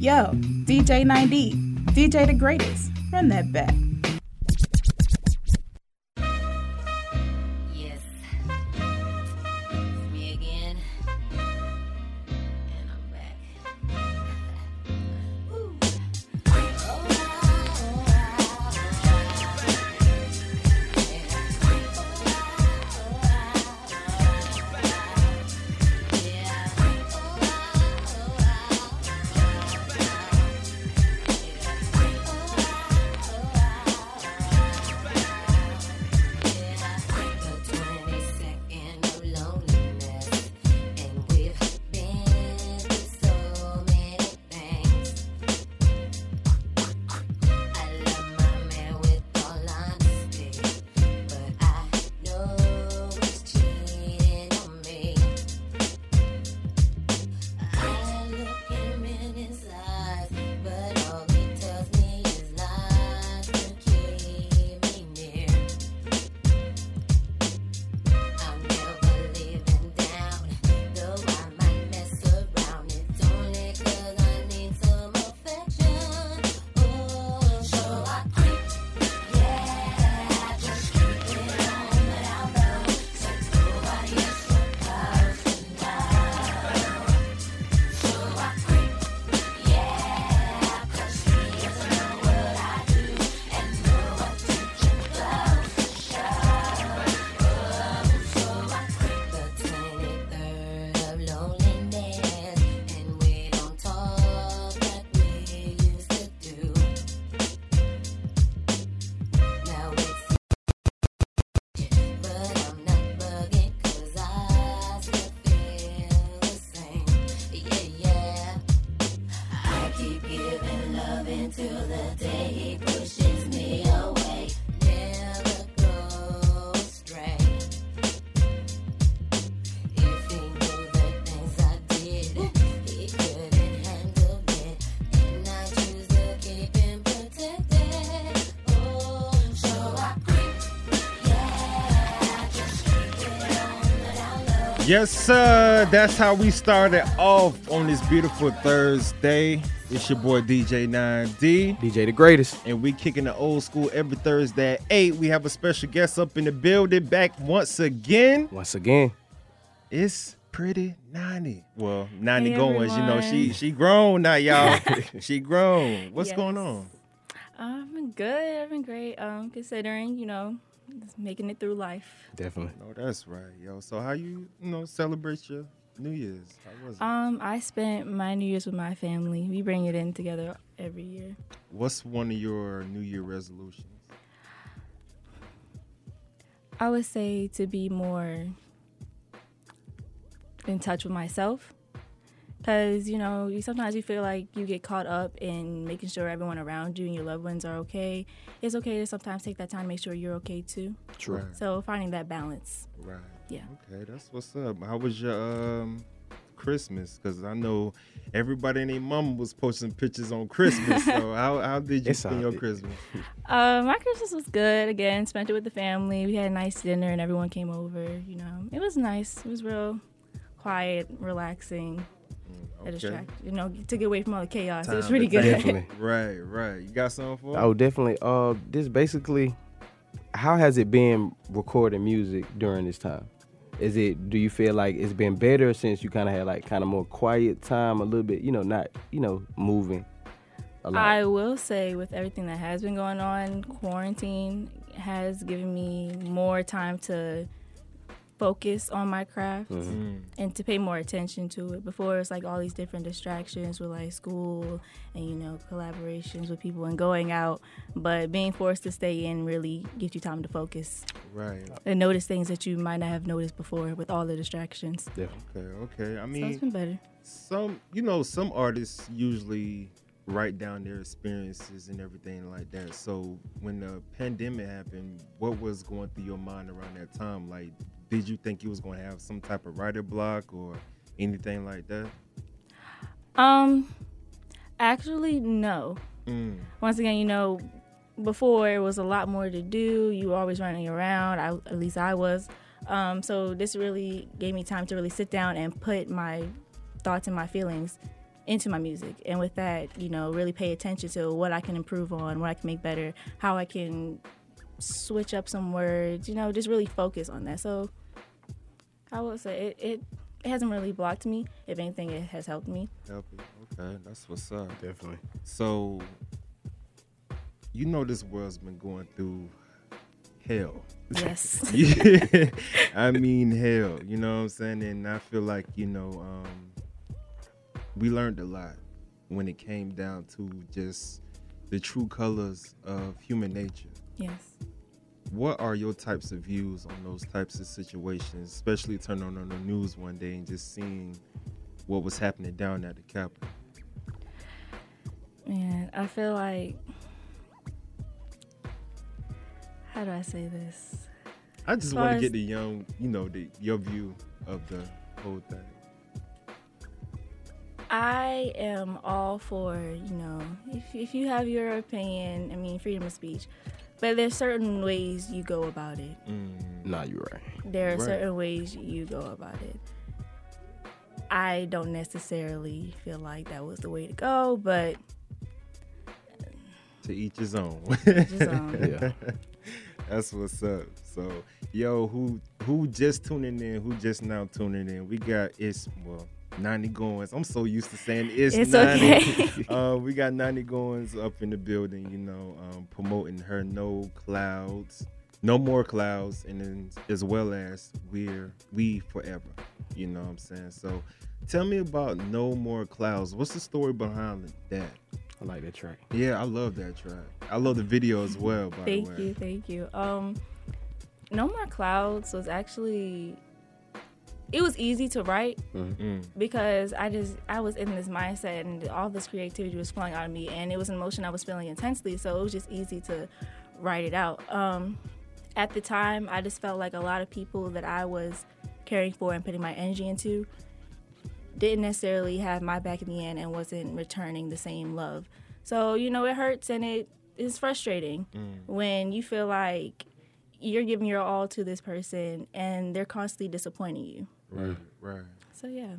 Yo, DJ 9D, DJ the greatest. Run that back. Yes, sir. That's how we started off on this beautiful Thursday. It's your boy DJ 9D. DJ the greatest. And we kicking the old school every Thursday at 8. We have a special guest up in the building back once again. Once again. It's pretty Nani. Well, 90 Hey, going. You know, she she grown now, y'all. she grown. What's Yes. going on? I've been good. I've been great. Um, considering you know, just making it through life. Definitely. No, that's right, yo. So how you, you know, celebrate your New Year's? How was it? Um, I spent my New Year's with my family. We bring it in together every year. What's one of your New Year resolutions? I would say to be more in touch with myself. Cause you know, you sometimes you feel like you get caught up in making sure everyone around you and your loved ones are okay. It's okay to sometimes take that time to make sure you're okay too. True. Right. So finding that balance. Right. Yeah. Okay, that's what's up. How was your um Christmas? Because I know everybody and their mama was posting pictures on Christmas. so how how did you It's spend your good. Christmas? Uh, my Christmas was good. Again, spent it with the family. We had a nice dinner and everyone came over. You know, it was nice. It was real quiet, relaxing, a Okay. distract. You know, to get away from all the chaos. it was Time pretty to good. Definitely. Right, right. You got something for? Oh, definitely. Uh, this basically, how has it been recording music during this time? Is it? Do you feel like it's been better since you kind of had like kind of more quiet time, a little bit, you know, not you know moving a lot? I will say, with everything that has been going on, quarantine has given me more time to focus on my craft Mm. and to pay more attention to it. Before it's like all these different distractions with like school and you know collaborations with people and going out, but being forced to stay in really gives you time to focus Right. and notice things that you might not have noticed before with all the distractions. Yeah. Okay. Okay. I So it's mean, been better. some you know some artists usually write down their experiences and everything like that. So when the pandemic happened, what was going through your mind around that time? Like, did you think you was going to have some type of writer block or anything like that? Um, actually, no. Mm, Once again, you know, before it was a lot more to do. You were always running around. I, at least I was. Um, so this really gave me time to really sit down and put my thoughts and my feelings into my music. And with that, you know, really pay attention to what I can improve on, what I can make better, how I can switch up some words. You know, just really focus on that. So I would say it. it it hasn't really blocked me. If anything, it has helped me. help you. Okay, that's what's up. Definitely. So, you know, this world's been going through hell. Yes. Yeah, I mean hell. You know what I'm saying? And I feel like you know, um, we learned a lot when it came down to just the true colors of human nature. yes. What are your types of views on those types of situations, especially turning on the news one day and just seeing what was happening down at the Capitol? Man, I feel like how do I say this? I just want to get the young, you know, the your view of the whole thing. I am all for, you know, if, if you have your opinion, I mean, freedom of speech, but there's certain ways you go about it. Mm, Nah, you're right. There are Right. certain ways you go about it. I don't necessarily feel like that was the way to go, but to each his own. his own. Yeah. That's what's up. So, yo, who who just tuning in? Who just now tuning in? We got it's well, Nani Goins. I'm so used to saying it's, It's 90. okay. uh, we got Nani Goins up in the building. You know, um, promoting her no clouds, no more clouds, and then as well as we're we forever. You know what I'm saying? So, tell me about no more clouds. What's the story behind that? I like that track. Yeah, I love that track. I love the video as well. By thank the way, you, thank you. Um, No More Clouds was actually it was easy to write Mm, because I just I was in this mindset and all this creativity was flowing out of me and it was an emotion I was feeling intensely so it was just easy to write it out. Um, at the time I just felt like a lot of people that I was caring for and putting my energy into didn't necessarily have my back in the end and wasn't returning the same love. So, you know, it hurts and it is frustrating when you feel like you're giving your all to this person and they're constantly disappointing you. Right, right. So, yeah.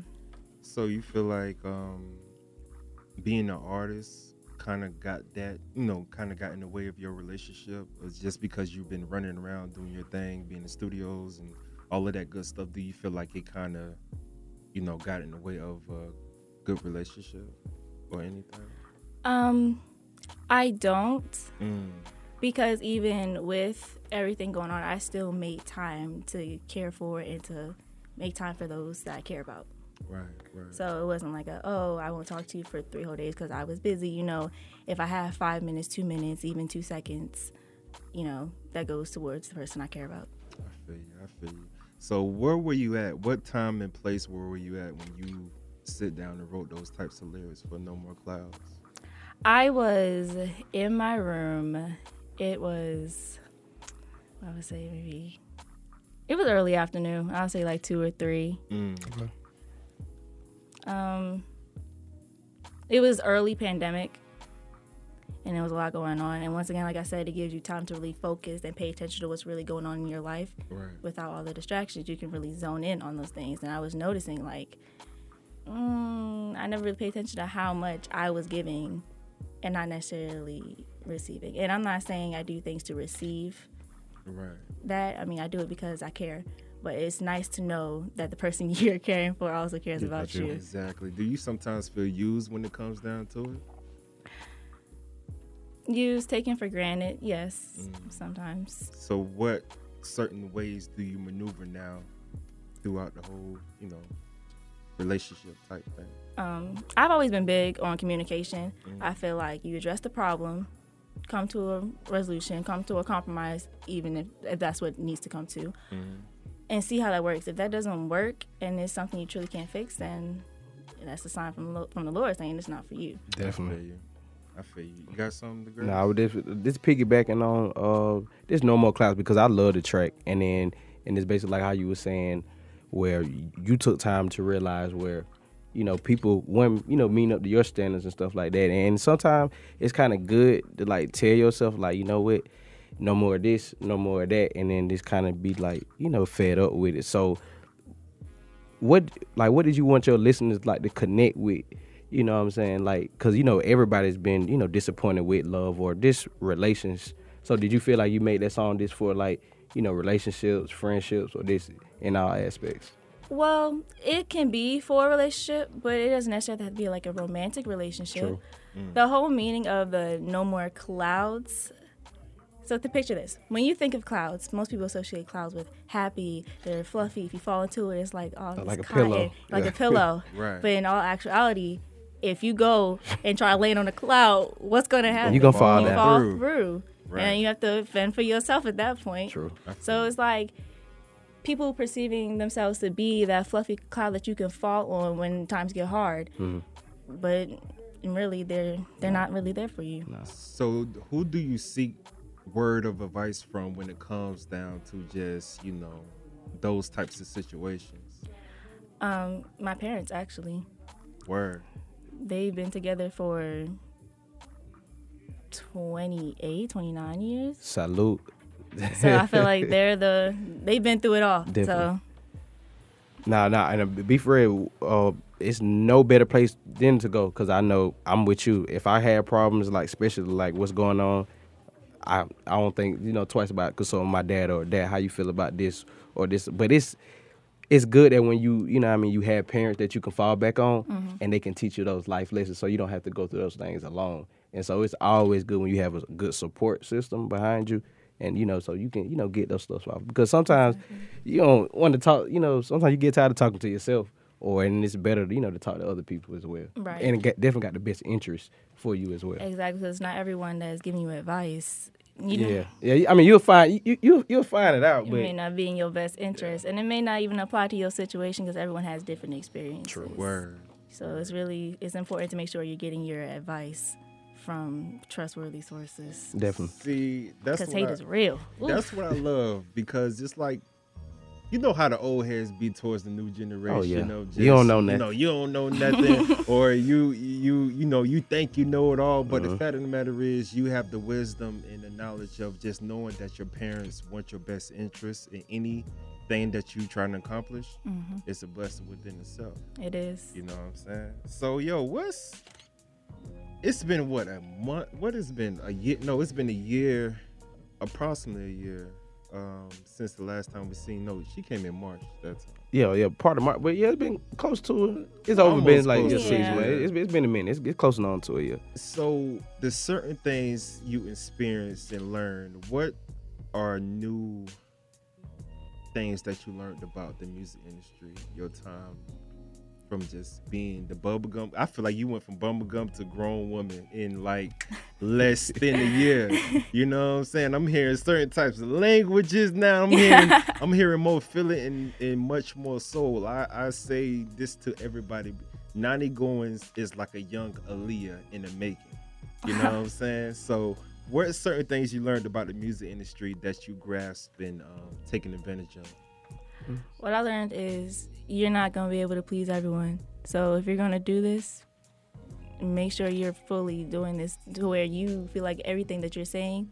So you feel like um, being an artist kind of got that, you know, kind of got in the way of your relationship? It's just because you've been running around doing your thing, being in studios and all of that good stuff. Do you feel like it kind of, you know, got in the way of a good relationship or anything? Um, I don't Mm, because even with everything going on, I still make time to care for and to make time for those that I care about. right, right. So it wasn't like a oh I won't talk to you for three whole days because I was busy. You know, if I have five minutes, two minutes, even two seconds, you know that goes towards the person I care about. I feel you. I feel you. So where were you at? What time and place where were you at when you sit down and wrote those types of lyrics for No More Clouds? I was in my room. It was I would say maybe it was early afternoon. I would say like two or three. Mm, Um, it was early pandemic, and there was a lot going on. And once again, like I said, it gives you time to really focus and pay attention to what's really going on in your life right. without all the distractions. You can really zone in on those things. And I was noticing like, mm, I never really paid attention to how much I was giving and not necessarily receiving. And I'm not saying I do things to receive Right. That. I mean, I do it because I care. But it's nice to know that the person you're caring for also cares Yeah, about you. Exactly. Do you sometimes feel used when it comes down to it? Used, taken for granted, yes, sometimes. So, what certain ways do you maneuver now throughout the whole, you know, relationship type thing? Um, I've always been big on communication. I feel like you address the problem, come to a resolution, come to a compromise, even if, if that's what needs to come to, and see how that works. If that doesn't work and it's something you truly can't fix, then that's a sign from the from the Lord saying it's not for you. Definitely. I feel you. You got something to grab? No, nah, this this piggybacking on uh this no more clouds because I love the track and then and it's basically like how you were saying where you took time to realize where you know people when you know meeting up to your standards and stuff like that. And sometimes it's kind of good to like tell yourself like you know what? No more of this no more of that and then just kind of be like you know fed up with it. So what like what did you want your listeners like to connect with? You know what i'm saying? Like because you know everybody's been you know disappointed with love or this relations. So did you feel like you made that song this for like you know relationships friendships or this in all aspects Well, it can be for a relationship, but it doesn't necessarily have to be like a romantic relationship. True. Mm. The whole meaning of the no more clouds. So to picture this, when you think of clouds, most people associate clouds with happy, they're fluffy. If you fall into it, it's like oh, Like a cotton, pillow. like Yeah. a pillow. Right. But in all actuality, if you go and try to land on a cloud, what's going to happen? You gonna fall you down. fall Through. through, Right. and you have to fend for yourself at that point. true So it's like people perceiving themselves to be that fluffy cloud that you can fall on when times get hard. But really they're they're not really there for you. So who do you seek word of advice from when it comes down to just you know those types of situations? Um, my parents actually. Word. They've been together for 28, 29 years. salute So I feel like they're the they've been through it all. Definitely. So Nah, nah, and uh, be for real, uh, it's no better place than to go because I know I'm with you. If I had problems, like especially like what's going on, I I don't think you know twice about consulting my dad or dad how you feel about this or this. But it's it's good that when you you know what I mean you have parents that you can fall back on and they can teach you those life lessons so you don't have to go through those things alone. And so it's always good when you have a good support system behind you. And you know, so you can you know get those stuff off because sometimes you don't want to talk. You know, sometimes you get tired of talking to yourself, or and it's better you know to talk to other people as well. Right. And it got, definitely got the best interest for you as well. exactly because it's not everyone that's giving you advice. You know, Yeah, yeah. I mean, you'll find you you you'll find it out, it but may not be in your best interest, and it may not even apply to your situation because everyone has different experiences. True word. So it's really it's important to make sure you're getting your advice from trustworthy sources definitely. See, that's because hate I, is real. Oof. that's what I love because it's like. You know how the old heads be towards the new generation. Oh, yeah. You, know, You don't know You nothing. know, you don't know nothing, or you you you know you think you know it all. But the Uh-huh. fact of the matter is, you have the wisdom and the knowledge of just knowing that your parents want your best interest in anything that you trying to accomplish. Mhm. It's a blessing within itself. It is. You know what I'm saying? So yo, what's it's been what a month? What has been a year? No, it's been a year, approximately a year, um, since the last time we seen. No, she came in March. That's Yeah, yeah. Part of my, but yeah, it's been close to. It's over. Almost Been like yeah, six it. months. It's, it's been a minute. It's, it's close on to a year. so. The certain things you experienced and learned. What are new things that you learned about the music industry? Your time from just being the bubblegum. I feel like you went from bubblegum to grown woman in like less than a year. You know what I'm saying? I'm hearing certain types of languages now. I'm hearing I'm hearing more feeling and, and much more soul. I, I say this to everybody. Nani Goins is like a young Aaliyah in the making. You know what I'm saying? So what are certain things you learned about the music industry that you grasped and um, taken advantage of? What I learned is you're not gonna be able to please everyone. So if you're gonna do this, make sure you're fully doing this to where you feel like everything that you're saying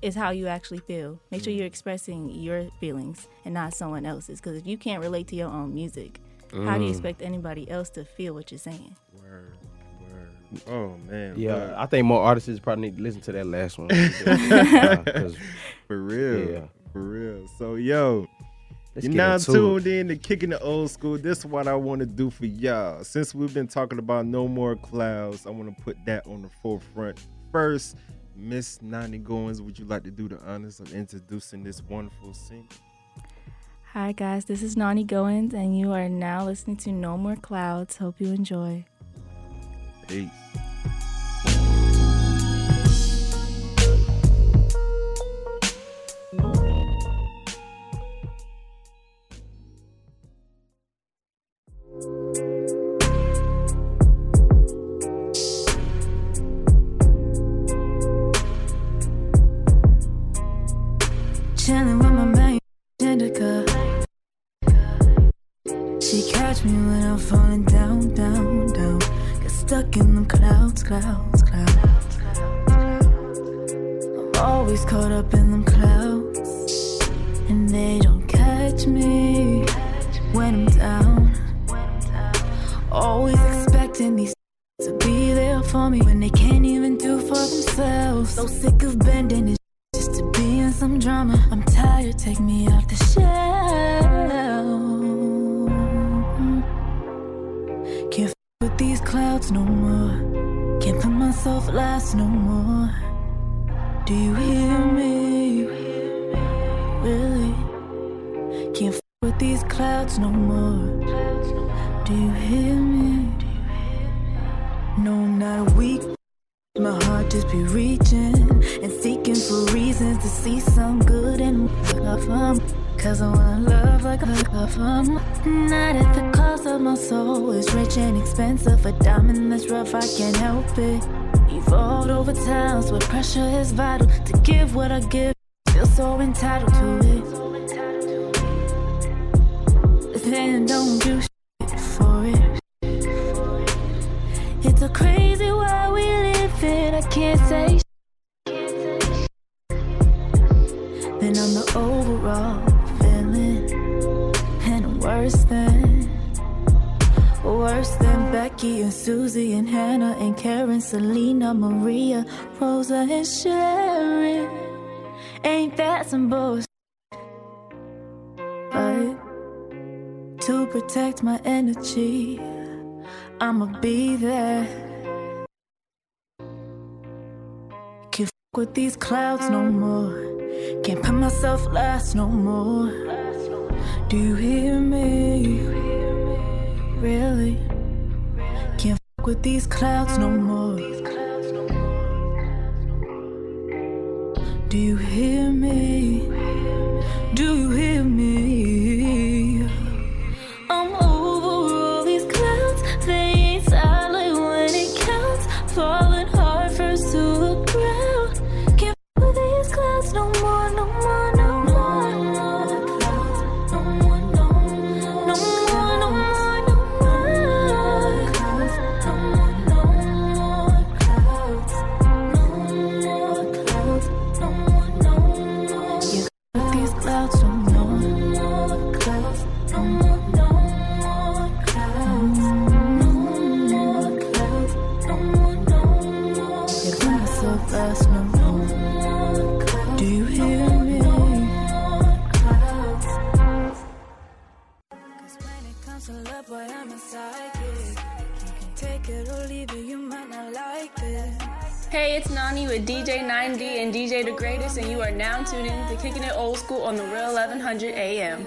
is how you actually feel. Make sure you're expressing your feelings and not someone else's. Because if you can't relate to your own music, how do you expect anybody else to feel what you're saying? Word, word. Oh man. Yeah, but I think more artists probably need to listen to that last one. Uh, 'cause for real. Yeah. For real. So yo, let's You're get now tuned it. in to kicking the old school. This is what I want to do for y'all. Since we've been talking about no more clouds, I want to put that on the forefront. First, Miss Nani Goins, would you like to do the honors of introducing this wonderful singer? Hi guys, this is Nani Goins, and you are now listening to No More Clouds. Hope you enjoy. Peace. Soul. It's rich and expensive. A diamond that's rough, I can't help it. Evolved over time, so pressure is vital. To give what I give, feel so entitled to it. Then don't do Becky and Susie and Hannah and Karen, Selena, Maria, Rosa and Sharon. Ain't that some bullshit? But to protect my energy. I'ma be there. Can't f- with these clouds no more. Can't put myself last no more. Do you hear me? Really? With these clouds no more. These clouds no more. Do you hear me? Do you hear me? Last no more. Do you hear me? Cause when it comes to love, boy, I'm a psychic. You can take it or leave it, you might not like. Hey, it's Nani with DJ 9D and DJ The Greatest, and you are now tuning in to Kicking It Old School on the Real 1100 AM.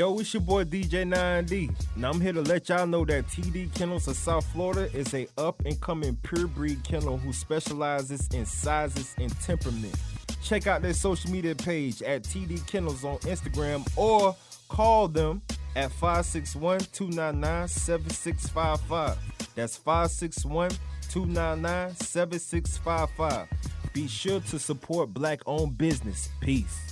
Yo, it's your boy DJ 9D. Now I'm here to let y'all know that TD Kennels of South Florida is a up and coming pure breed kennel who specializes in sizes and temperament. Check out their social media page at TD Kennels on Instagram or call them at 561-299-7655. That's 561-299-7655. Be sure to support black owned business. Peace.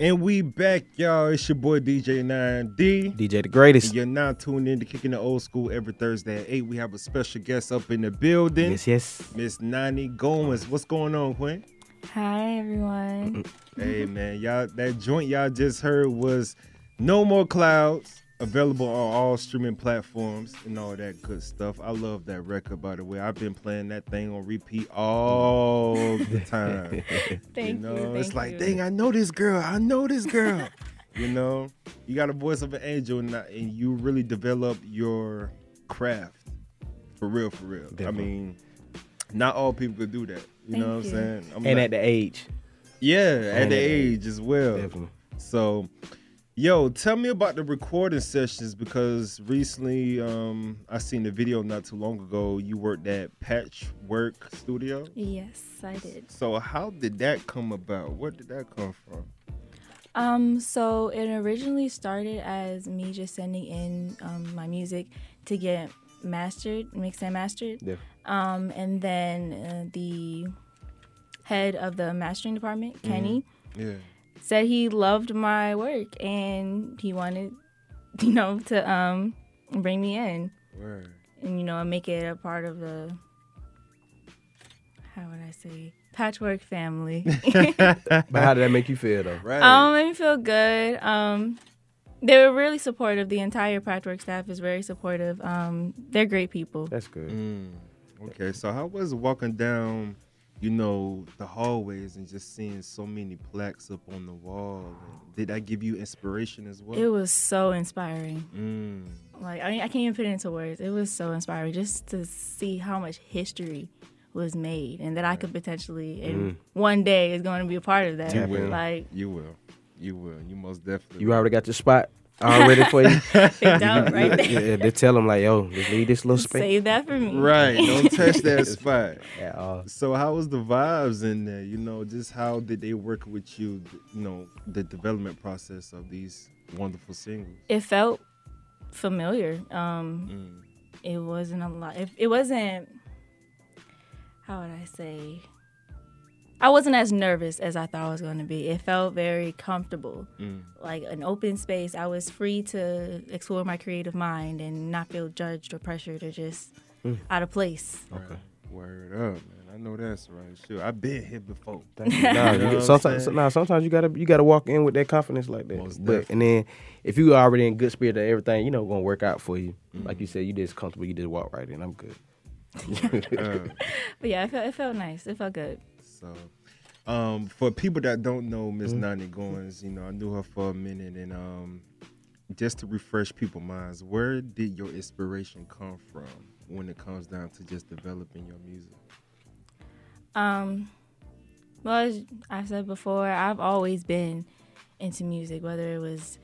And we back, y'all. It's your boy DJ 9D. DJ the And greatest. you're now tuned in to Kicking the Old School every Thursday at 8. We have a special guest up in the building. Yes, yes. Miss Nani Goins. What's going on, Quinn? Hi, everyone. hey man, y'all that joint y'all just heard was No More Clouds. Available on all streaming platforms and all that good stuff. I love that record, by the way. I've been playing that thing on repeat all the time. Thank you know, you. it's like, you. dang, I know this girl. I know this girl. you know, you got a voice of an angel, and, and you really develop your craft for real, for real. I mean, not all people could do that. You know what Thank I'm saying? I'm And like- at the age. yeah, at And the at the age as well. Definitely. So, yo, tell me about the recording sessions because recently um I seen the video not too long ago. You worked at Patchwork Studio. Yes, I did. So how did that come about? Where did that come from? Um, so it originally started as me just sending in um, my music to get mastered, mixed and mastered. Yeah. Um, and then uh, the head of the mastering department, Kenny, Yeah. Said he loved my work and he wanted, you know, to um, bring me in Word. and you know make it a part of the how would I say patchwork family. But how did that make you feel though? Right. Um, made me feel good. Um, they were really supportive. The entire Patchwork staff is very supportive. Um, they're great people. That's good. Mm, okay, so how was walking down, you know, the hallways and just seeing so many plaques up on the wall? And did that give you inspiration as well? It was so inspiring. Mm, Like I mean, I can't even put it into words. It was so inspiring just to see how much history was made and that I could potentially and one day is going to be a part of that. You will. Like you will. You will. You most definitely. You already got your spot all ready for you. picked out right there. yeah, they tell them like, yo, just leave this little space. Save that for me. Right. Don't touch that spot. At all. So how was the vibes in there? You know, just how did they work with you? You know, the development process of these wonderful singles. It felt familiar. Um, Mm. it wasn't a lot. It, it wasn't. How would I say? I wasn't as nervous as I thought I was going to be. It felt very comfortable, Mm. like an open space. I was free to explore my creative mind and not feel judged or pressured or just out of place. Okay. Word up, man. I know that's right. Sure, I've been here before. Nah, You you know get- what I'm sometimes, saying? nah, sometimes you gotta you gotta walk in with that confidence like that. Most but and then if you are already in good spirit, that everything you know it's gonna work out for you. Mm-hmm. Like you said, you just comfortable. You just walk right in. I'm good. Uh, But yeah, it felt, it felt nice. It felt good. So, um, for people that don't know Miss Mm-hmm. Nani Goins, you know, I knew her for a minute, and um, just to refresh people's minds, where did your inspiration come from when it comes down to just developing your music? Um, well, as I've said before, I've always been into music, whether it was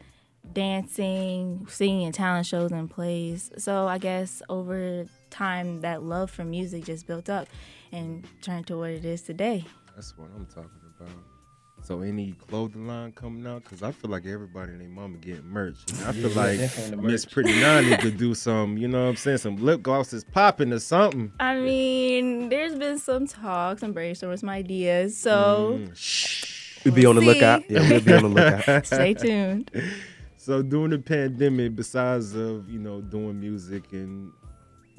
dancing, singing in talent shows and plays. So I guess over time, that love for music just built up and turn to what it is today. That's what I'm talking about. So any clothing line coming out? Cause I feel like everybody and their mama getting merch. And I feel like Miss Pretty Nani could do some, you know what I'm saying, some lip glosses popping or something. I mean, there's been some talks and brainstorming some ideas. So Mm, shh. We'll be on the See? lookout. Yeah, we'll be on the lookout. stay tuned. So during the pandemic, besides of you know doing music and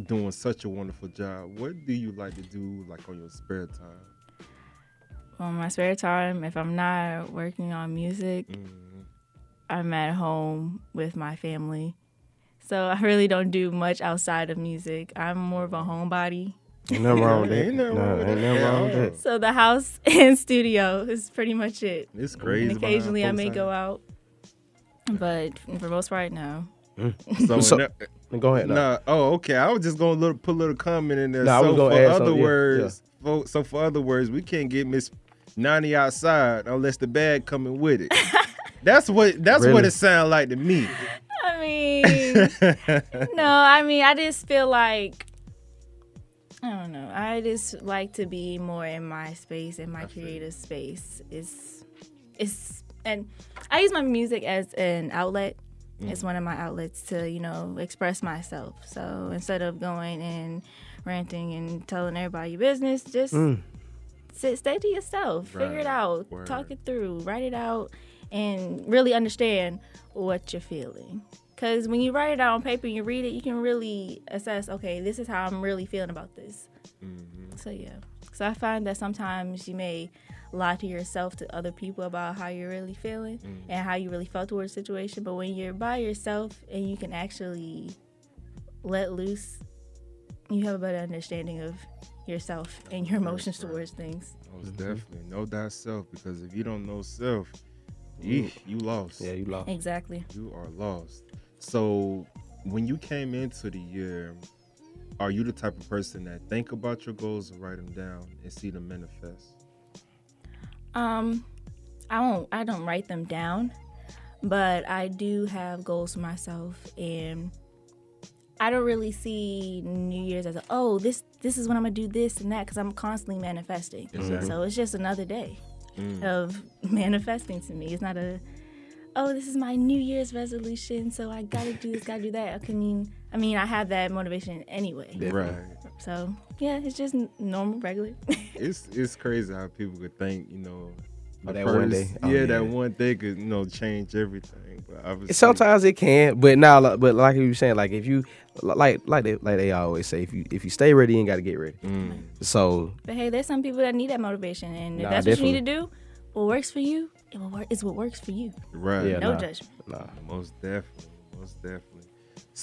doing such a wonderful job, what do you like to do like on your spare time? On my spare time, if I'm not working on music, Mm, I'm at home with my family. So I really don't do much outside of music. I'm more of a homebody. Ain't nothing wrong with that. Ain't nothing wrong with ain't that nothing wrong with that. So the house and studio is pretty much it. It's crazy. And occasionally I may go out. But for most part, no. So, So- na- Go ahead. Nah. nah, oh, okay. I was just gonna little, put a little comment in there. Nah, I so was gonna for add other something, yeah, words, For, so for other words, we can't get Miss Nani outside unless the bag coming with it. that's what that's what it sounds like to me. I mean, no, I mean, I just feel like, I don't know. I just like to be more in my space, in my creative space. It's, it's, and I use my music as an outlet. It's mm-hmm. one of my outlets to, you know, express myself. So instead of going and ranting and telling everybody your business, just mm. sit, stay to yourself, figure it out, Word. talk it through, write it out, and really understand what you're feeling. Because when you write it out on paper and you read it, you can really assess, okay, this is how I'm really feeling about this. Mm-hmm. So, yeah. So I find that sometimes you may lie to yourself to other people about how you're really feeling mm. and how you really felt towards the situation. But when you're by yourself and you can actually let loose, you have a better understanding of yourself and your emotions towards things. Most mm-hmm. definitely. Know thyself because if you don't know self, eesh, you lost. Yeah, you lost. Exactly. You are lost. So when you came into the year, are you the type of person that think about your goals and write them down and see them manifest? Um, I won't. I don't write them down, but I do have goals for myself, and I don't really see New Year's as a oh this this is when I'm gonna do this and that because I'm constantly manifesting. Exactly. So it's just another day. Mm. of manifesting to me. It's not a oh, this is my New Year's resolution, so I gotta do this, gotta do that. I mean, I mean, I have that motivation anyway. Right. So yeah, it's just normal, regular. It's it's crazy how people could think, you know, Oh, the that one day. Oh, yeah, yeah. that one day could, you know, change everything. But obviously, Sometimes it can, but now, like- but like you were saying, like if you, like like they like they always say, if you if you stay ready, you ain't got to get ready. Mm, So but hey, there's some people that need that motivation, and if Nah, that's what you need to do, what works for you, it will work. Is what works for you. right. Yeah, No nah. judgment. nah, Most definitely. Most definitely.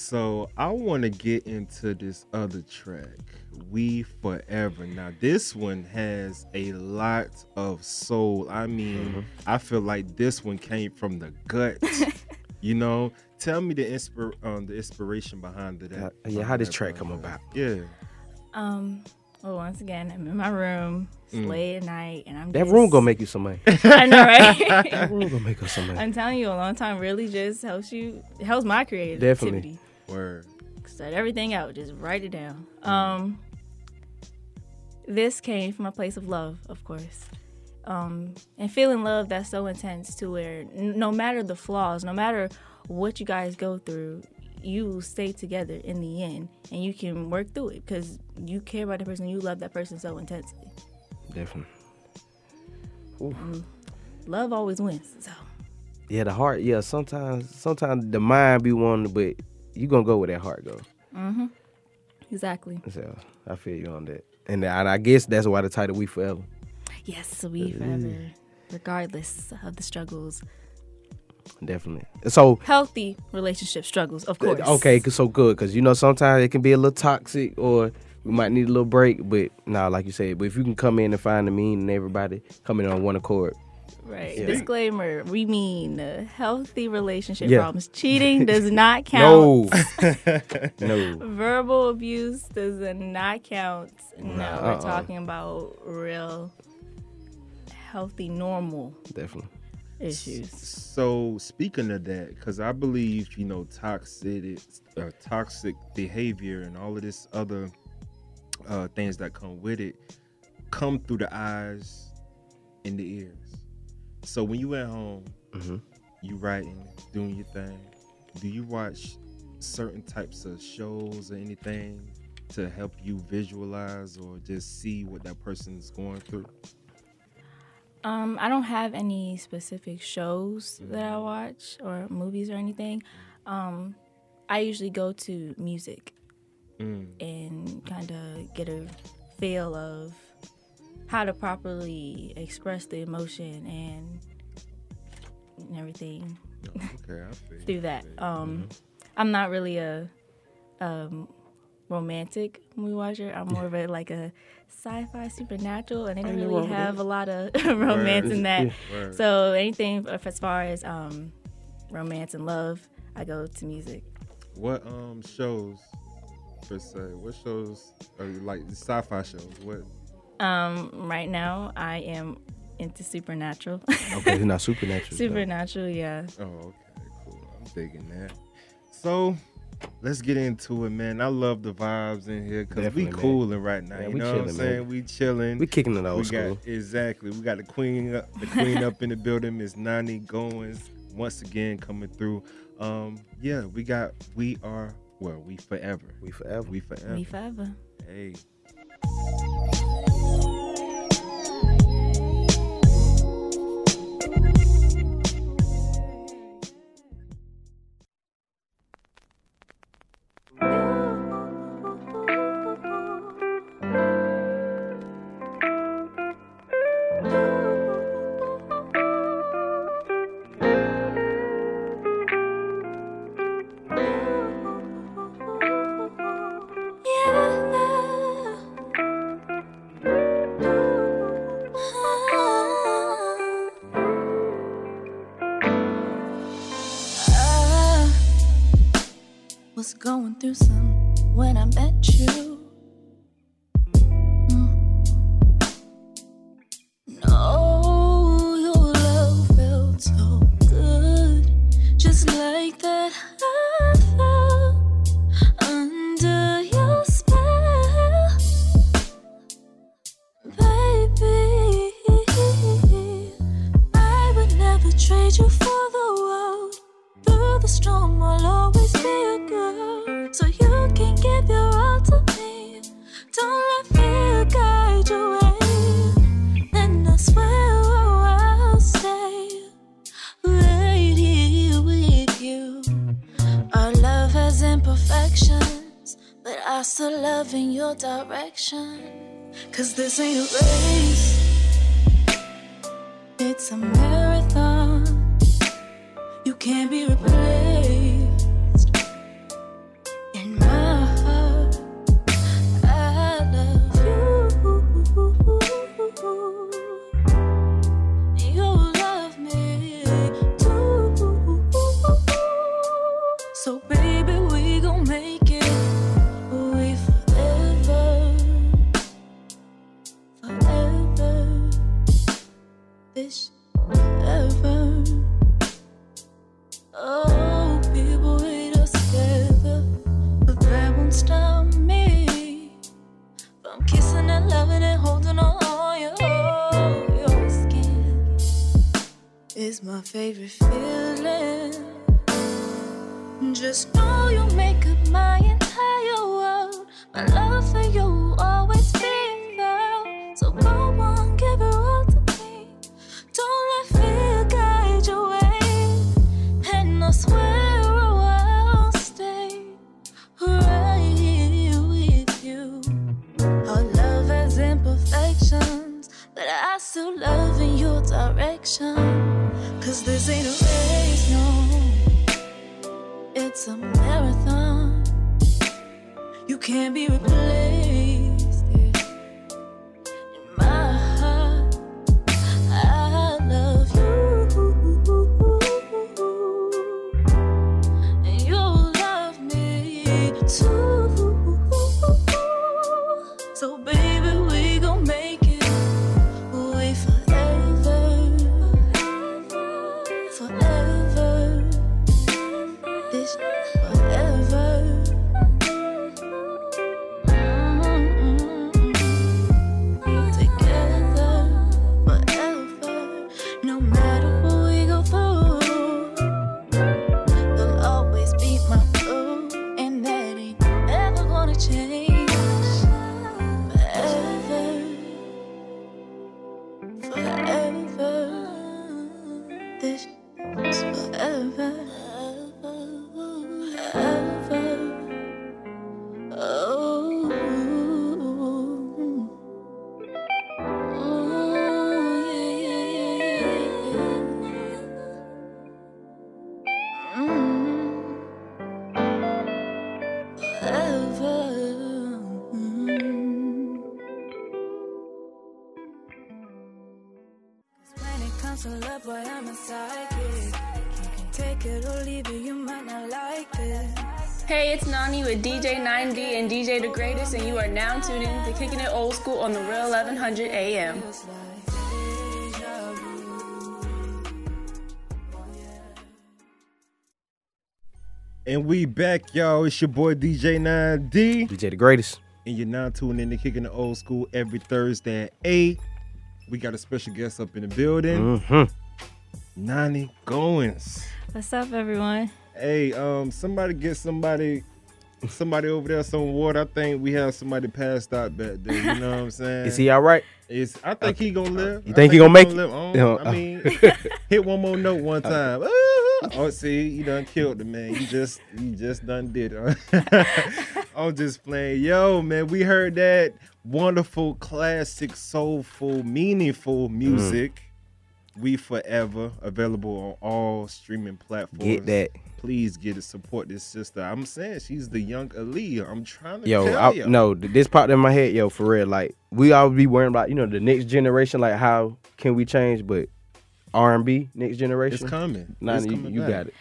So I want to get into this other track, We Forever. Now, this one has a lot of soul. I mean, Mm-hmm. I feel like this one came from the gut. you know, tell me the inspir- um, the inspiration behind it. Uh, yeah, how this track come about? Yeah. Um. Well, once again, I'm in my room. It's Mm. late at night, and I'm that just, room gonna make you some money. I know, right? that room gonna make us some money. I'm telling you, a long time really just helps you. Helps my creativity. Definitely. Word. Set everything out. Just write it down. Um. This came from a place of love, of course. Um, and feeling love that's so intense to where n- no matter the flaws, no matter what you guys go through, you will stay together in the end and you can work through it because you care about the person, you love that person so intensely. Definitely. Love always wins. So Yeah, the heart. Yeah, sometimes sometimes the mind be wanting, but you gonna go where that heart go. Mm-hmm. exactly. So I feel you on that. And I, I guess that's why the title "We Forever." Yes, we forever, regardless of the struggles. Definitely. So Healthy relationship struggles, of course. Okay, so good because you know sometimes it can be a little toxic or we might need a little break. But nah, like you said, but if you can come in and find the mean and everybody coming on one accord, Right. Yeah. Disclaimer: We mean uh, healthy relationship Yeah. problems. Cheating does not count. no, no, Verbal abuse does not count. No, uh-uh. we're talking about real, healthy, normal definitely. issues. So speaking of that, because I believe you know toxic, uh, toxic behavior and all of this other uh, things that come with it come through the eyes and the ears. So when you at home, Mhm. you writing, doing your thing. Do you watch certain types of shows or anything to help you visualize or just see what that person's going through? Um, I don't have any specific shows that I watch or movies or anything. Um, I usually go to music Mm. and kind of get a feel of how to properly express the emotion and, and everything okay, I feel you, through I that. feel you. Um, I'm not really a um, romantic movie watcher. I'm more of a like a sci-fi supernatural, and they don't really have a lot of romance in that. Word. So anything as far as um, romance and love, I go to music. What um shows per se? What shows are you like sci-fi shows? What? Um, right now, I am into supernatural. Okay, it's not supernatural. though. supernatural, yeah. Oh, okay, cool. I'm digging that. So let's get into it, man. I love the vibes in here because we Definitely, man. cooling right now. Yeah, you we know what I'm saying? man. We chilling. We kicking it old we school. got exactly. We got the queen up, the queen up in the building. Miss Nani Goins once again coming through. Um, yeah, we got. We are well. We forever. We forever. We forever. Me forever. Hey. Now tuning in to Kicking It Old School on the Real 1100 AM. Feels like deja vu. And we back, y'all. It's your boy DJ 9D. DJ the greatest. And you're now tuning in to Kicking the Old School every Thursday at 8. We got a special guest up in the building, Mm-hmm. Nani Goins. What's up, everyone? Hey, um, somebody get somebody somebody over there some water. I think we have somebody passed out back there. You know what I'm saying? Is he all right? It's, I think he gonna live. You I think he gonna make it? live. I, mean, hit one more note one time. Ah, Oh, see, you done killed the man. You just, you just done did it. I'm just playing. Yo, man, we heard that wonderful, classic, soulful, meaningful music. We forever available on all streaming platforms. Get that. Please get it. Support this sister. I'm saying she's the young Aaliyah. I'm trying to Yo, tell I, you. no, this popped in my head, yo, for real. Like we all be worrying about, you know, the next generation, like how can we change? But R and B, next generation, it's coming. Nah, It's you, coming you back. got it.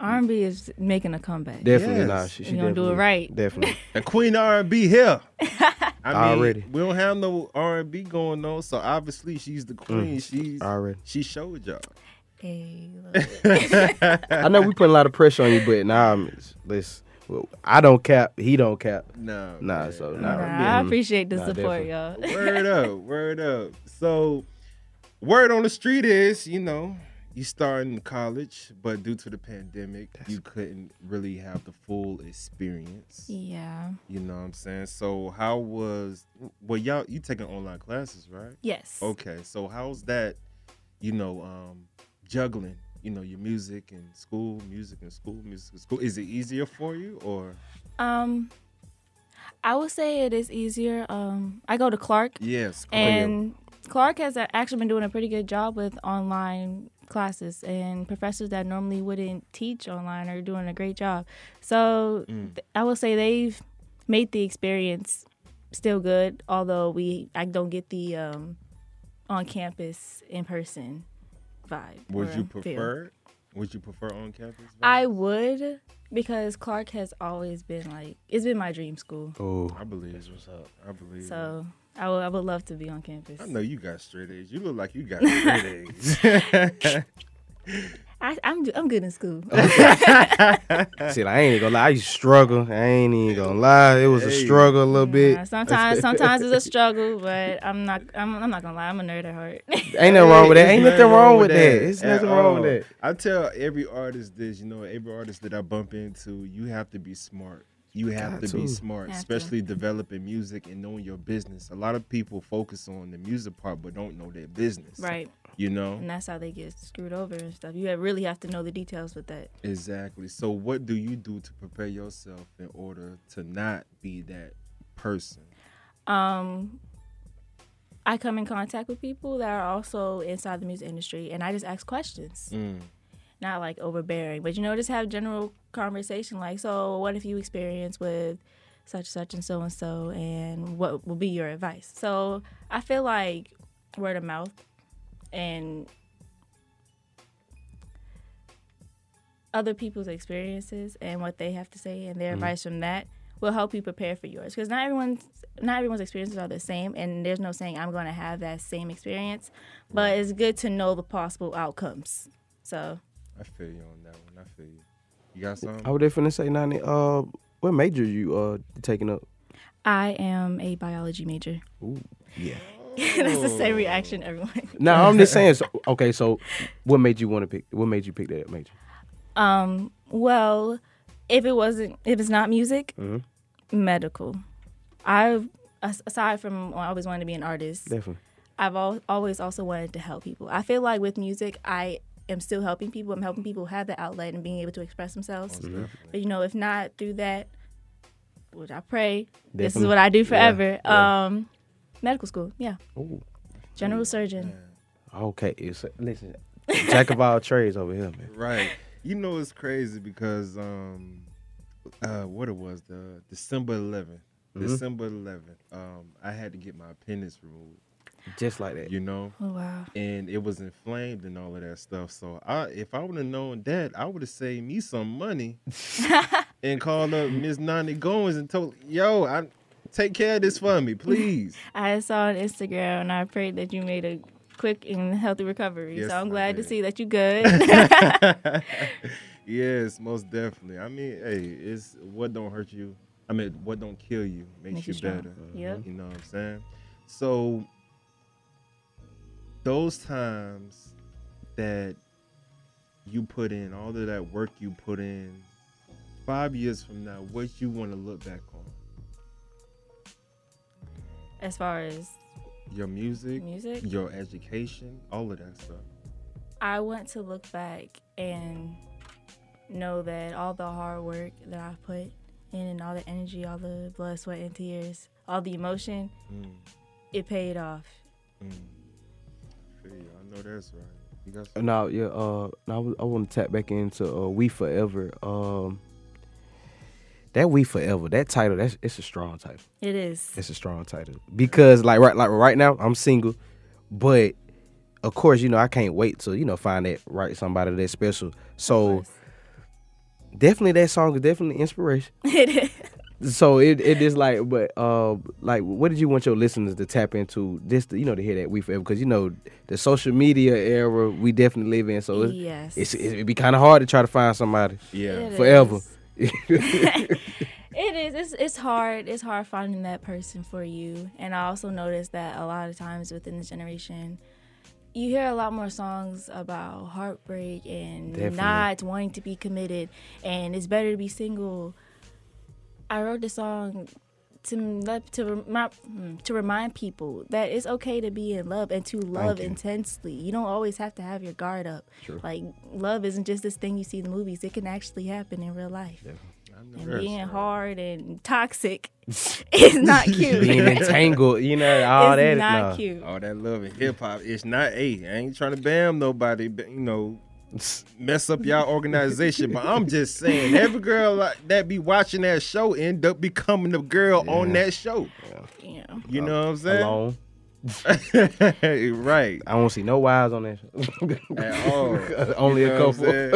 R&B is making a comeback. Definitely, Yes. nah. She, she gonna do it right. Definitely. The Queen R and B here. I mean, Already. we don't have no R and B going on, so obviously she's the queen. Mm. She's Already. she showed y'all. Hey. I know we put a lot of pressure on you, but nah, I'm- let's. Well, I don't cap. He don't cap. No, Nah, man. so Nah, nah. I appreciate the Nah, support, definitely. y'all. word up, word up. So, word on the street is, you know, you started in college, but due to the pandemic, you couldn't really have the full experience. Yeah. You know what I'm saying? So how was well y'all you taking online classes, right? Yes. Okay, so how's that, you know, um, juggling, you know, your music and school, music and school, music and school? Is it easier for you or Um, I would say it is easier. Um, I go to Clark, yes? and Clark has actually been doing a pretty good job with online classes, and professors that normally wouldn't teach online are doing a great job. So Mm. th- I would say they've made the experience still good, although we I don't get the um, on campus in person vibe. would or you feel. prefer? Would you prefer on campus? I would because Clark has always been like it's been my dream school. Oh, I believe what's up. I believe. So I would I would love to be on campus. I know you got straight A's. You look like you got straight A's. I, I'm I'm good in school. shit, I ain't gonna lie. I used to struggle. I ain't even gonna lie. It was a struggle a little bit. Sometimes sometimes it's a struggle, but I'm not I'm, I'm not gonna lie. I'm a nerd at heart. Ain't nothing wrong with that. Ain't Ain't nothing wrong with that. It's nothing wrong with that. I tell every artist this, you know, every artist that I bump into, you have to be smart. You have Got to be smart, Have to. especially developing music and knowing your business. A lot of people focus on the music part but don't know their business. right. You know? And that's how they get screwed over and stuff. You really have to know the details with that. Exactly. So what do you do to prepare yourself in order to not be that person? Um I come in contact with people that are also inside the music industry and I just ask questions. Mm. not like overbearing, but you know, just have general conversation like, so what if you experience with such such and so and so, and what will be your advice? So I feel like word of mouth and other people's experiences and what they have to say and their advice from that will help you prepare for yours because not everyone's not everyone's experiences are the same and there's no saying i'm going to have that same experience but it's good to know the possible outcomes so I feel you on that one. I feel you. You got something? I was definitely say, Nani. Uh, what major you uh taking up? I am a biology major. Ooh, yeah. That's the same reaction everyone. No, I'm just saying. So, okay, so what made you want to pick? What made you pick that major? Um, well, if it wasn't, if it's not music, Mhm. medical. I, aside from I always wanted to be an artist, Definitely. I've al- always also wanted to help people. I feel like with music, I am still helping people. I'm helping people have the outlet and being able to express themselves. Most definitely. But you know, if not through that, which I pray, this is what I do forever. yeah. Um, medical school, yeah, Ooh. general surgeon. Yeah. Okay, it's listen, jack of all trades over here, man. Right. You know it's crazy because um uh what it was, the December 11th. Mhm. December 11th. Um I had to get my appendix removed, Just like that. you know, Oh wow. and it was inflamed and all of that stuff. So I if I would have known that, I would have saved me some money and called up Miss Nani Goins and told, "Yo, I take care of this for me, please." I saw on Instagram and I prayed that you made a quick and healthy recovery. Yes, so I'm glad to see that you good. yes, most definitely. I mean, hey, it's what don't hurt you. I mean, what don't kill you makes Makes you strong. better. Yep. You know what I'm saying? So those times that you put in, all of that work you put in, five years from now, what you want to look back on? As far as Your music, music, your education, all of that stuff. I want to look back and know that all the hard work that I put in and all the energy, all the blood, sweat, and tears, all the emotion, Mm, it paid off. mm. Feel. I know that's right. You got? Now, yeah. Uh, now I, want to tap back into uh, "We Forever." Um, that "We Forever" that title, that's it's a strong title. It is. It's a strong title because, like, right, like right now, I'm single, but of course, you know, I can't wait to you know find that right somebody that's special. So definitely, that song is definitely inspiration. it is. So it it is like, but uh, like, what did you want your listeners to tap into? This, you know, to hear that we forever because you know the social media era we definitely live in. So it's, yes. it's it'd be kind of hard to try to find somebody. Yeah. It forever. is. It is. It's, it's hard. It's hard finding that person for you. And I also noticed that a lot of times within this generation, you hear a lot more songs about heartbreak and Definitely. not wanting to be committed, and it's better to be single. I wrote this song to let to remind hmm, to remind people that it's okay to be in love and to love you. intensely. You don't always have to have your guard up. Like love isn't just this thing you see in the movies; it can actually happen in real life. And being hard and toxic is not cute. Being entangled, you know, all it's that. not no. cute. All that love and hip hop. It's not. Hey, I ain't trying to bam nobody. But you know, mess up y'all organization. but I'm just saying, every girl that be watching that show end up becoming the girl on that show. You know. You know what I'm saying? Alone. right. I don't see no wives on that show. At all. Only You a know what I'm couple. saying?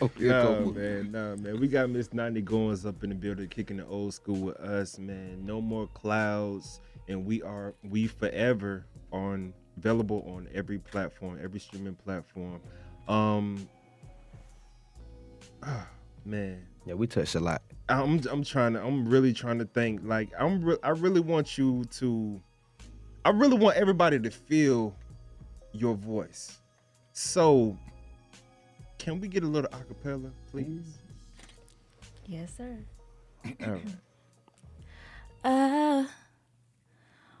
Only a couple. man, No, man. We got Miss Nani Goins up in the building, kicking the old school with us, man. No more clouds, and we are we forever on available on every platform, every streaming platform. Um, man, Yeah, we touched a lot. I'm I'm trying to I'm really trying to think like I'm re- I really want you to I really want everybody to feel your voice. So can we get a little acapella, please? Yes, sir. All right. I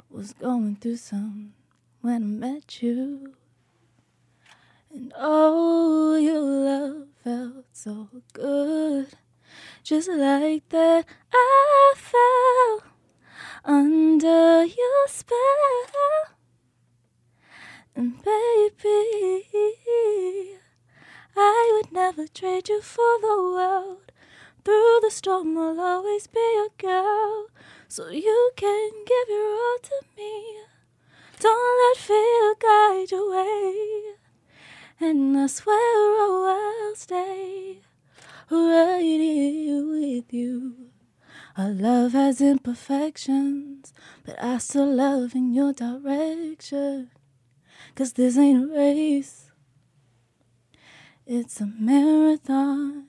was going through some when I met you. And oh, your love felt so good. Just like that, I fell under your spell. And baby, I would never trade you for the world. Through the storm, I'll always be your girl. So you can give your all to me. Don't let fear guide your way. And I swear I'll stay right here with you. Our love has imperfections, but I still love in your direction. Cause this ain't a race, it's a marathon.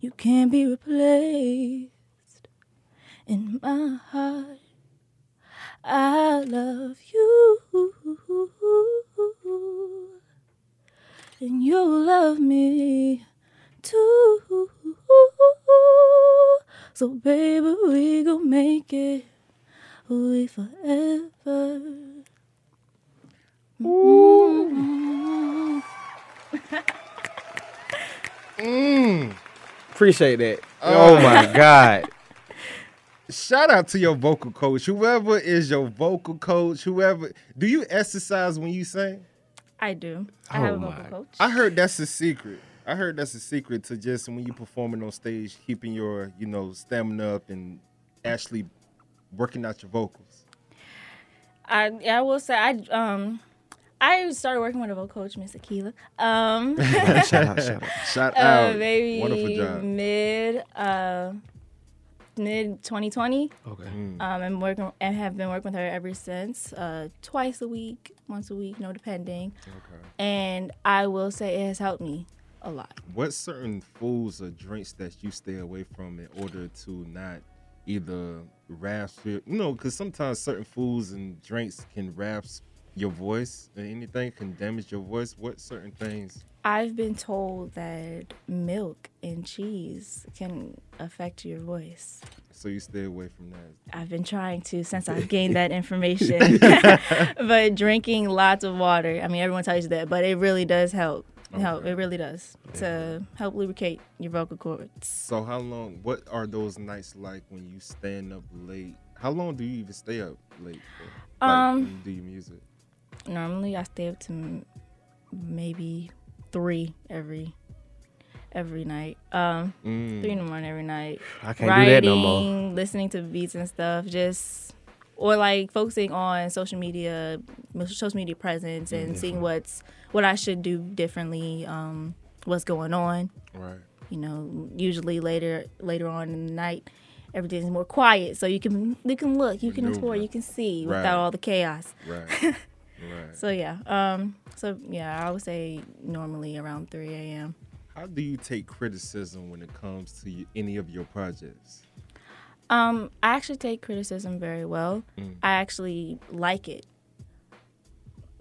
You can't be replaced in my heart. I love you, and you love me too. So, baby, we gon' make it we forever. Mm. Appreciate that. Oh, my God. Shout out to your vocal coach, whoever is your vocal coach, whoever. Do you exercise when you sing? I do. I have Oh a vocal my. coach. I heard that's a secret. I heard that's a secret to just when you're performing on stage, keeping your you know stamina up and actually working out your vocals. I I will say I um I started working with a vocal coach, Miss Akila. Um, shout out, shout out. Shout uh, out, maybe wonderful job. mid uh mid 2020. Okay. Um, and working and have been working with her ever since. Uh, twice a week, once a week, no depending. Okay. And I will say it has helped me a lot. What certain foods or drinks that you stay away from in order to not either rasp your, you know, because sometimes certain foods and drinks can rasp your voice and anything can damage your voice. What certain things? I've been told that milk and cheese can affect your voice. So you stay away from that. I've been trying to since I've gained that information. but drinking lots of water, I mean, everyone tells you that, but it really does help. Help. It really does to help lubricate your vocal cords. So how long? What are those nights like when you stand up late? How long do you even stay up late? For? Like, Um, you do your music. Normally, I stay up to maybe three every every night. Um, Mm. three in the morning every night. I can't do that no more. Listening to beats and stuff, just or like focusing on social media, social media presence, and seeing what's what I should do differently. Um, what's going on? Right. You know, usually later later on in the night, everything's more quiet, so you can you can look, you can explore, you can see Right. without all the chaos. Right. right. So yeah, um, so yeah, I would say normally around 3 a.m. How do you take criticism when it comes to any of your projects? Um, I actually take criticism very well. Mm. I actually like it.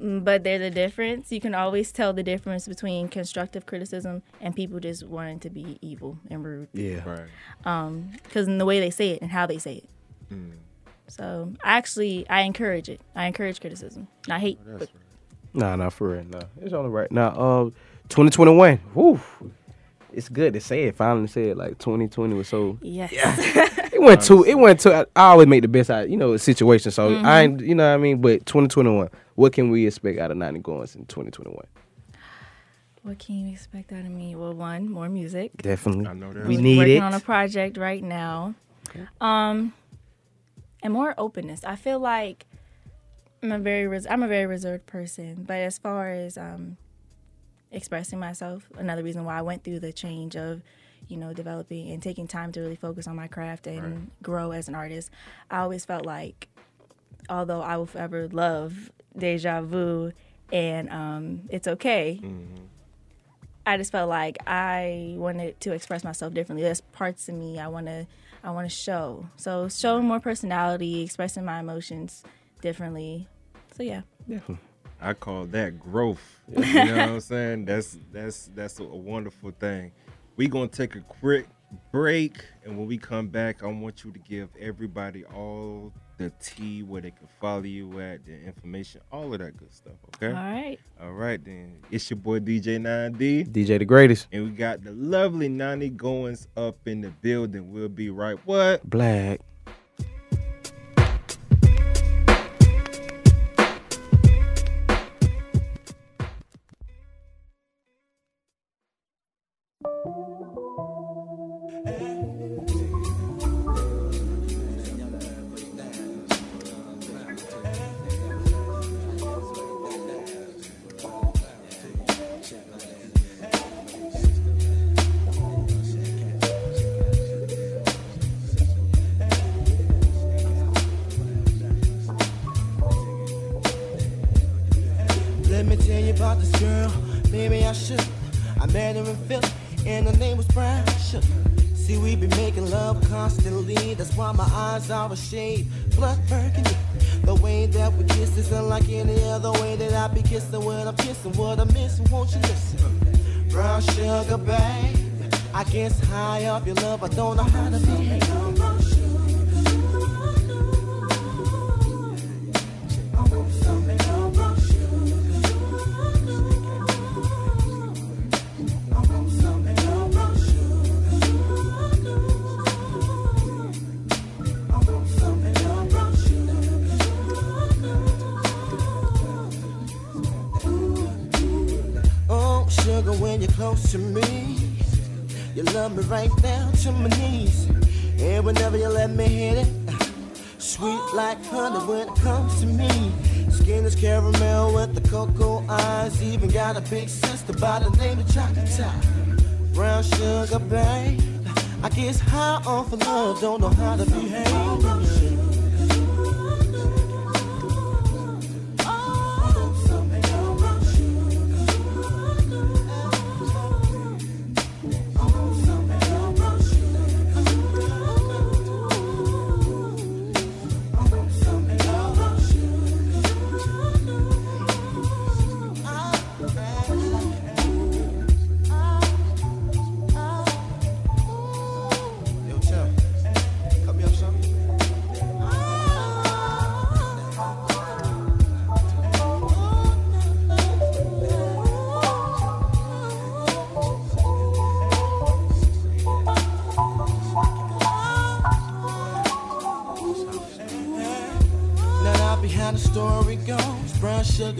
Mm, But there's a difference. You can always tell the difference between constructive criticism and people just wanting to be evil and rude. Yeah. Right. Because in the way they say it and how they say it. Mm. So I actually I encourage it. I encourage criticism, not hate. That's but right. Nah, nah, for real. Nah, it's only right now. Uh, 2021. Whew. It's good to say it. Finally say it. Like 2020 was so. yes. It went too. It went too. I, I always make the best out. You know, a situation. So Mm-hmm. I, ain't, you know what I mean. But 2021. What can we expect out of Nani Goins in 2021? what can you expect out of me? Well, one, more music. Definitely. I know that. We I'm need working it. on a project right now. Um, and more openness. I feel like I'm a very res- I'm a very reserved person, but as far as um, expressing myself, another reason why I went through the change of you know developing and taking time to really focus on my craft and Right. grow as an artist. I always felt like, although I will forever love Deja Vu and um, it's okay. I just felt like I wanted to express myself differently. There's parts of me I want to I want to show. So showing more personality, expressing my emotions differently. So yeah. Yeah. I call that growth. You know what I'm saying? That's that's that's a wonderful thing. We gonna take a quick break, and when we come back, I want you to give everybody all the tea where they can follow you at, the information, all of that good stuff. Okay. All right. All right then. It's your boy DJ 9D. DJ the greatest. And we got the lovely Nani Goins up in the building. We'll be right. What? Black. Girl. Maybe I should. I met her in Philly, and her name was Brown Sugar. See, we be making love constantly. That's why my eyes are a shade blood burgundy. The way that we kiss is unlike any other way that I be kissing when I'm kissing. What I'm missing, won't you listen? Brown sugar, babe. I guess high off your love, I don't know how to behave. Oh, honey when it comes to me. Skin is caramel with the cocoa eyes. Even got a big sister by the name of Chocolate. Brown sugar, babe. I guess high off of love, don't know how to behave.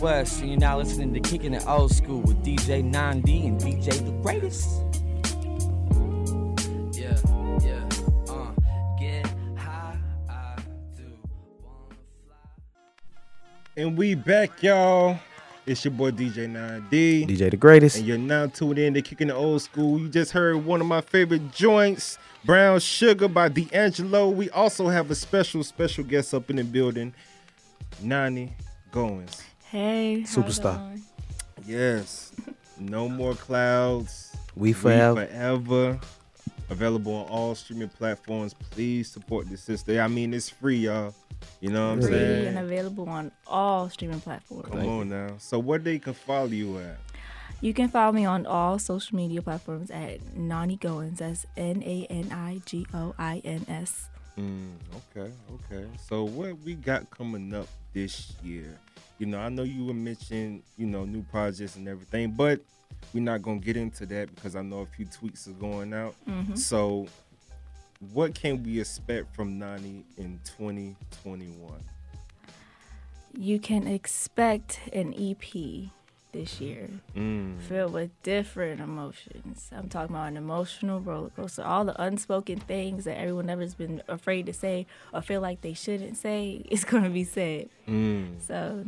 West, and you're now listening to Kicking It Old School with DJ 9D and DJ The Greatest. Yeah, yeah, uh, get high, I do wanna fly. And we back, y'all. It's your boy DJ 9D. DJ the greatest. And you're now tuned in to Kicking the Old School. You just heard one of my favorite joints, Brown Sugar by D'Angelo. We also have a special, special guest up in the building, Nani Goins. Hey, Superstar. Yes. No More Clouds. We forever. forever. Available on all streaming platforms. Please support the sister. I mean, it's free, y'all. You know what I'm Free saying? and available on all streaming platforms. Come on now. So, where they can follow you at? You can follow me on all social media platforms at Nani Goins. That's N A N I G O I N S. Mm, okay, okay. So what we got coming up this year? You know, I know you were mentioning, you know, new projects and everything, but we're not gonna get into that because I know a few tweets are going out. So what can we expect from Nani in 2021? You can expect an EP this year Mm, filled with different emotions. I'm talking about an emotional roller coaster. All the unspoken things that everyone ever's been afraid to say or feel like they shouldn't say is going to be said. mm. So,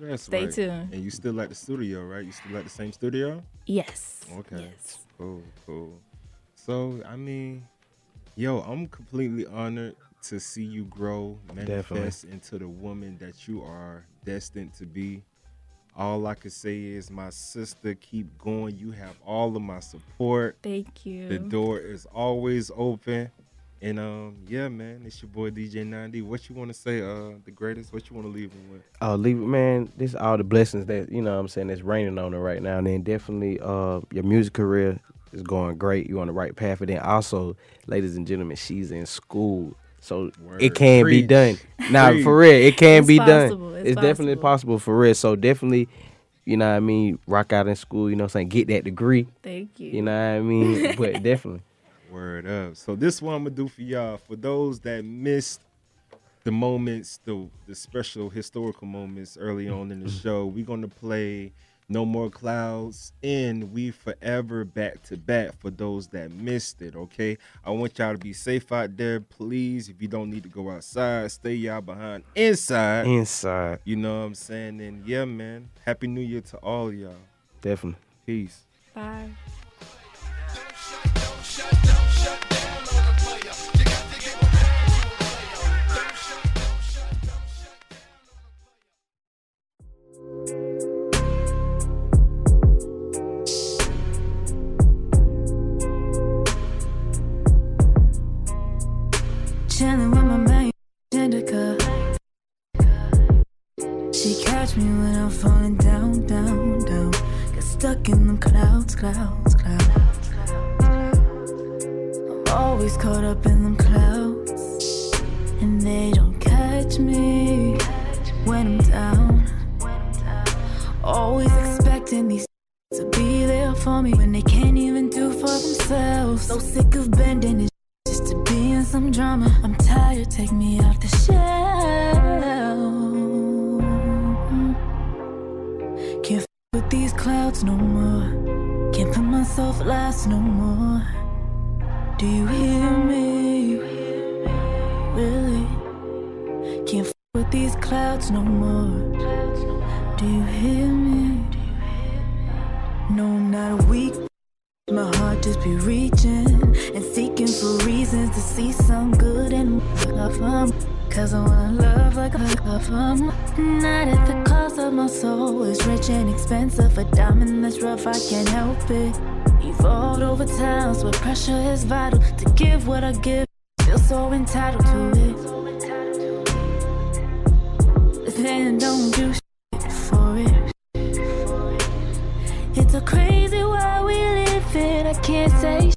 that's Stay right. tuned. And you still at the studio, right? You still at the same studio? yes. Okay. Yes. Cool, cool. So, I mean, yo, I'm completely honored to see you grow, manifest into the woman that you are destined to be. All I can say is, my sister, keep going. You have all of my support. Thank you. The door is always open. And um, yeah, man, it's your boy DJ 9D. What you want to say? Uh, the greatest. What you want to leave him with? Oh, leave it, man. This all the blessings that you know. what I'm saying that's raining on her right now. And then definitely, uh, your music career is going great. You're on the right path. And then also, ladies and gentlemen, she's in school, so Word. it can be done. Now, Preach. for real, it can It's be possible. done. It's It's, definitely possible. possible for real. So definitely, you know what I mean. Rock out in school. You know, what I'm saying get that degree. Thank you. You know what I mean. but definitely. Word up. So this one I'm gonna do for y'all. For those that missed the moments, the the special historical moments early on in the mm. show, we're gonna play No More Clouds and We Forever back to back for those that missed it. Okay. I want y'all to be safe out there. Please, if you don't need to go outside, stay y'all behind inside. Inside, You know what I'm saying? And yeah, man. Happy New Year to all of y'all. definitely. Peace. Bye. Caught up in Do you hear me? No, I'm not a weak my heart just be reaching and seeking for reasons to see some good in um, Cause I wanna love like a um, Not at the cost of my soul. It's rich and expensive. A diamond that's rough, I can't help it. Evolved over times where pressure is vital. To give what I give, feel so entitled to it. Then don't can't say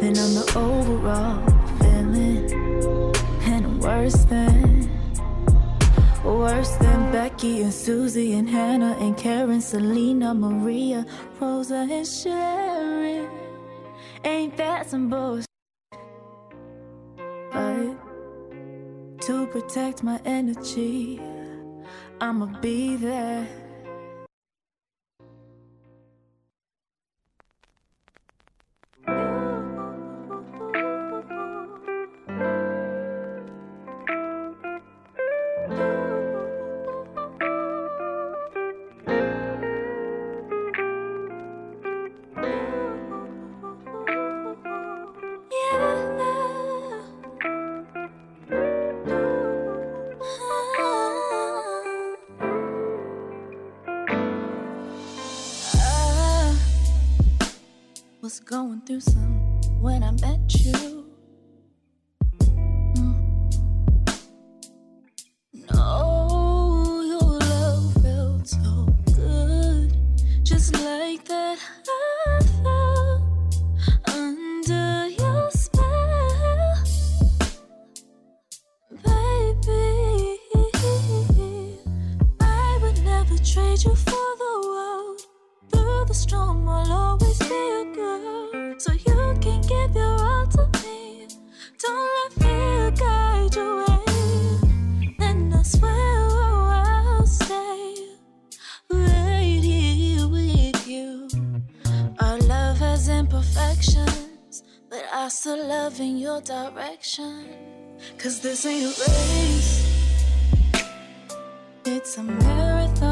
Then I'm the overall feeling And I'm worse than Worse than Becky and Susie and Hannah and Karen Selena, Maria, Rosa and Sharon. Ain't that some bullshit? But to protect my energy. I'ma be there. direction. Cause this ain't a race, it's a marathon.